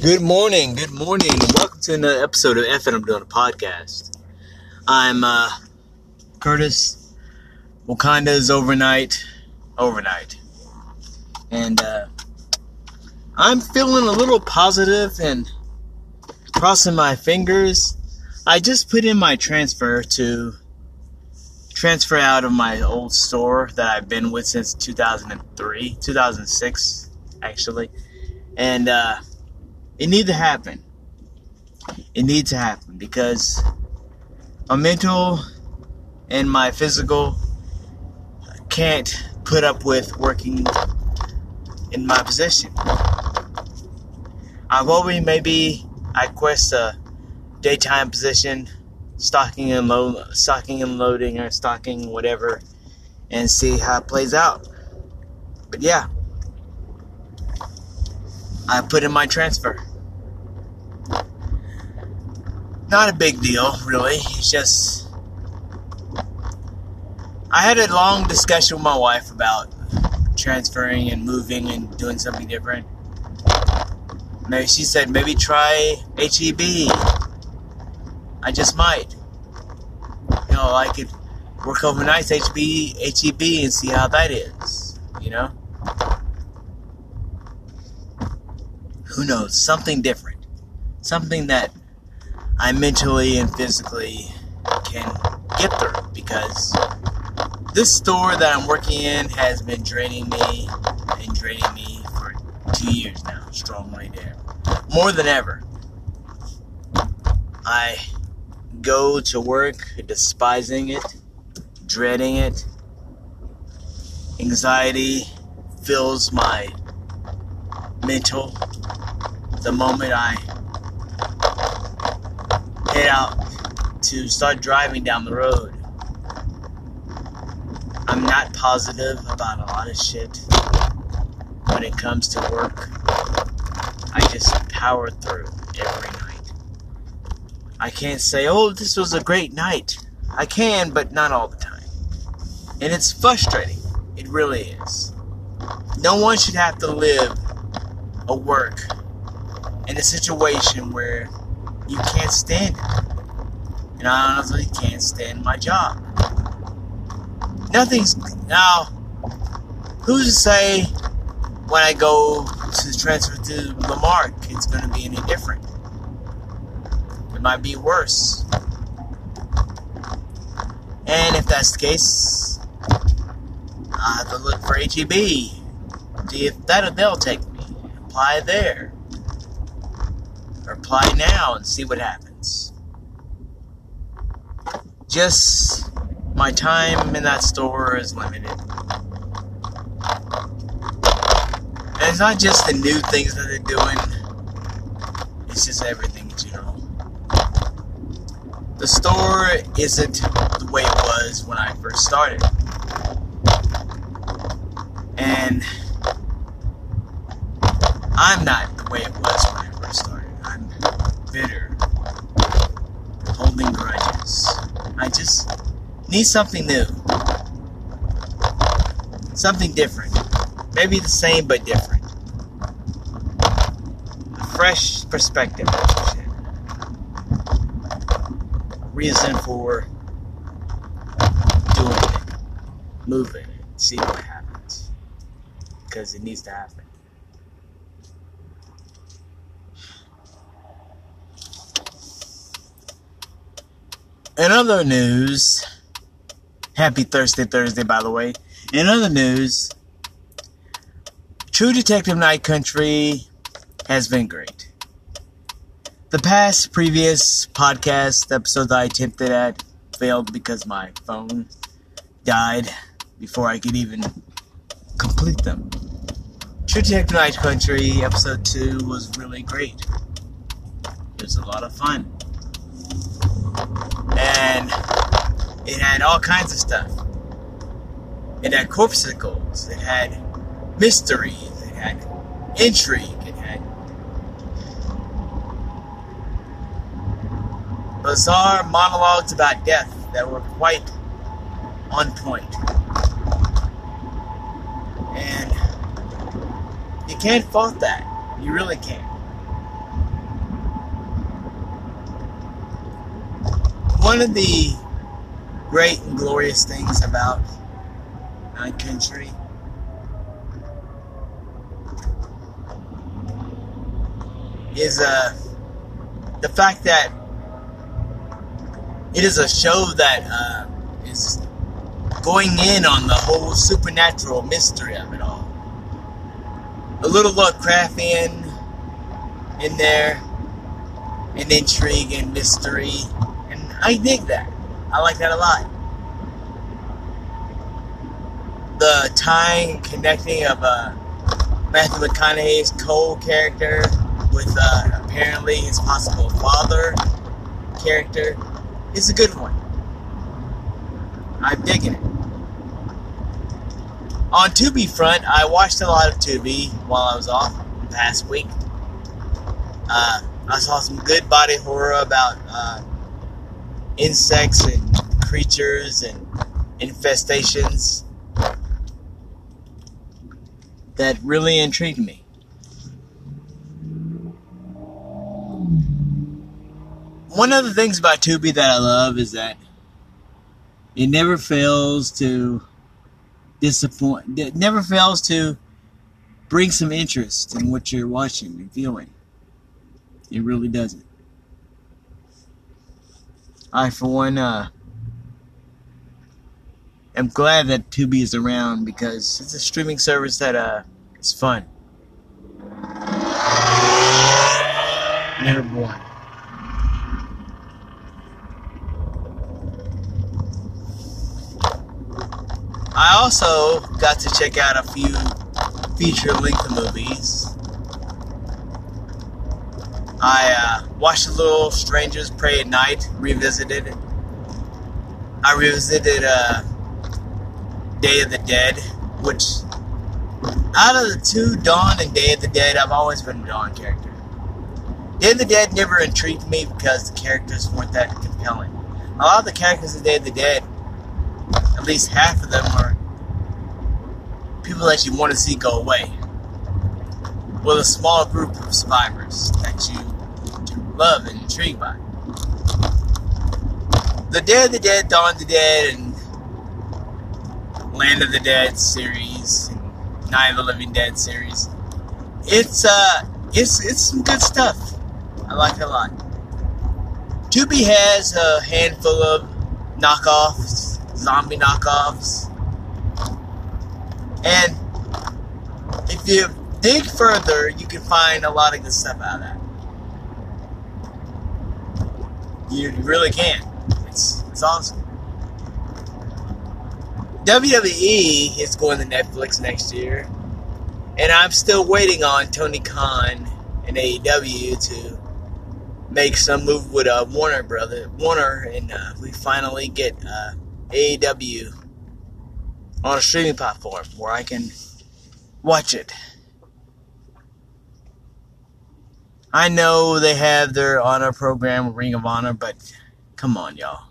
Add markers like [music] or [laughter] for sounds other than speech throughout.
Good morning, good morning. Welcome to another episode of F and I'm doing a podcast. I'm uh Curtis. Wakanda's overnight overnight. And uh I'm feeling a little positive and crossing my fingers. I just put in my transfer to transfer out of my old store that I've been with since 2003, 2006 actually. And uh it needs to happen. It needs to happen because my mental and my physical can't put up with working in my position. I've already maybe I quest a daytime position, stocking and load, stocking and loading, or stocking whatever, and see how it plays out. But yeah, I put in my transfer not a big deal, really. It's just. I had a long discussion with my wife about transferring and moving and doing something different. Maybe she said, maybe try HEB. I just might. You know, I could work overnight HB, HEB and see how that is. You know? Who knows? Something different. Something that I mentally and physically can get through because this store that I'm working in has been draining me and draining me for two years now, strongly there. More than ever. I go to work despising it, dreading it. Anxiety fills my mental the moment I head out to start driving down the road. I'm not positive about a lot of shit when it comes to work. I just power through every night. I can't say, oh, this was a great night. I can, but not all the time. And it's frustrating. It really is. No one should have to live a work in a situation where you can't stand it. And I honestly can't stand my job. Nothing's now. Who's to say when I go to transfer to Lamarck, it's going to be any different? It might be worse. And if that's the case, I have to look for HEB. See if that they'll take me. Apply there apply now and see what happens. Just my time in that store is limited. And it's not just the new things that they're doing, it's just everything in general. The store isn't the way it was when I first started. And I'm not the way it was when I first started bitter, holding grudges. Just need something new. Something different. Maybe the same but different. A fresh perspective. Reason for doing it, moving it, see what happens. Because it needs to happen. In other news, happy Thursday, Thursday, by the way. In other news, True Detective Night Country has been great. The past previous podcast episodes I attempted at failed because my phone died before I could even complete them. True Detective Night Country episode 2 was really great. It was a lot of fun and it had all kinds of stuff. It had corpsicles, it had mysteries, it had intrigue, it had bizarre monologues about death that were quite on point. And you can't fault that. You really can't. One of the great and glorious things about Night Country is uh, the fact that it is a show that uh, is going in on the whole supernatural mystery of it all. A little Lovecraftian in there, an intrigue and mystery, I dig that. I like that a lot. The tying connecting of uh, Matthew McConaughey's Cohle character with uh, apparently his possible father character is a good one. I'm digging it. On Tubi front, I watched a lot of Tubi while I was off the past week. Uh, I saw some good body horror about uh, insects and creatures and infestations that really intrigued me. One of the things about Tubi that I love is that it never fails to disappoint. It never fails to bring some interest in what you're watching and viewing. It really doesn't. I, for one, uh, am glad that Tubi is around because it's a streaming service that uh, is fun. Number one. I also got to check out a few feature length movies. I uh, watched a little Strangers Prey at Night, revisited it. I revisited uh, Day of the Dead, which out of the two, Dawn and Day of the Dead, I've always been a Dawn character. Day of the Dead never intrigued me because the characters weren't that compelling. A lot of the characters in Day of the Dead at least half of them are people that you want to see go away. With a small group of survivors that you love and intrigued by. The Dead of the Dead, Dawn of the Dead, and Land of the Dead series, and Night of the Living Dead series. It's uh, it's it's some good stuff. I like it a lot. Tubi has a handful of knockoffs zombie knockoffs. And if you dig further, you can find a lot of good stuff out of that. You really can. It's it's awesome. WWE is going to Netflix next year, and I'm still waiting on Tony Khan and AEW to make some move with uh, Warner Brother Warner, and uh, we finally get uh, AEW on a streaming platform where I can watch it. I know they have their honor program, Ring of Honor, but come on, y'all.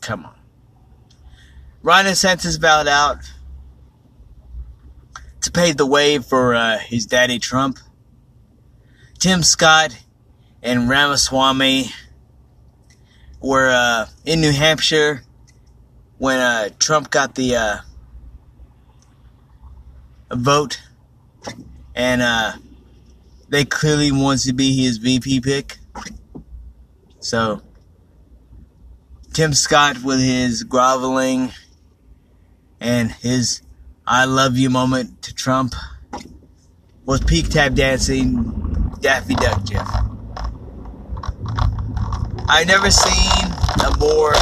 Come on. Ron DeSantis bowed out to pave the way for uh, his daddy Trump. Tim Scott and Ramaswamy were uh, in New Hampshire when uh, Trump got the uh, vote, and uh, they clearly wants to be his VP pick. So Tim Scott with his groveling and his "I love you" moment to Trump was peak tap dancing Daffy Duck Jeff. I've never seen a more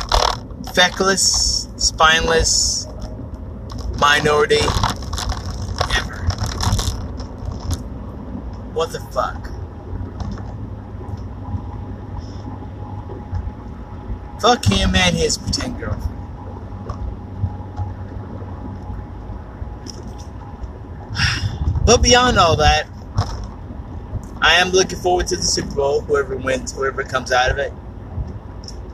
feckless, spineless minority ever. What the fuck? Fuck him and his pretend girlfriend. [sighs] But beyond all that, I am looking forward to the Super Bowl, whoever wins, whoever comes out of it.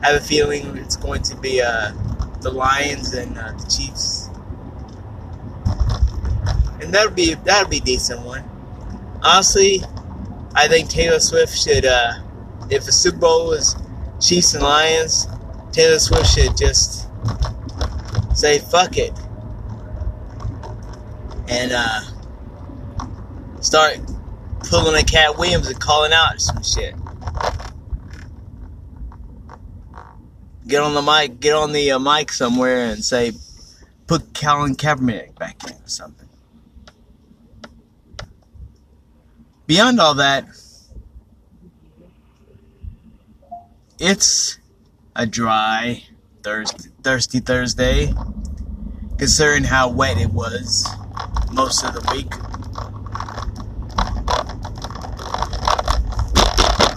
I have a feeling it's going to be uh, the Lions and uh, the Chiefs, and that'll be that'll be a decent one. Honestly, I think Taylor Swift should, uh, if the Super Bowl was Chiefs and Lions, Taylor Swift should just say fuck it and uh, start pulling a Katt Williams and calling out some shit. Get on the mic, get on the uh, mic somewhere and say, put Colin Kaepernick back in or something. Beyond all that, it's a dry thirsty, Thursday, considering how wet it was most of the week.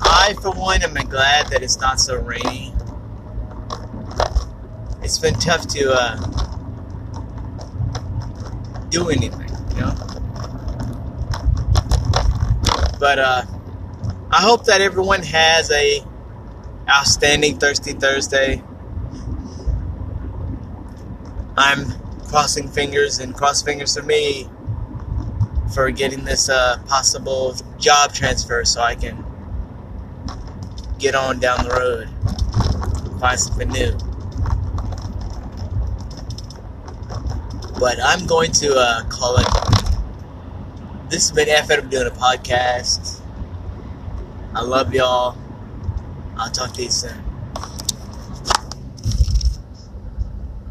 I, for one, am glad that it's not so rainy. It's been tough to uh, do anything, you know. But uh, I hope that everyone has a outstanding Thirsty Thursday. I'm crossing fingers and cross fingers for me for getting this uh, possible job transfer so I can get on down the road, find something new. But I'm going to uh, call it. This has been F. I'm doing a podcast. I love y'all. I'll talk to you soon.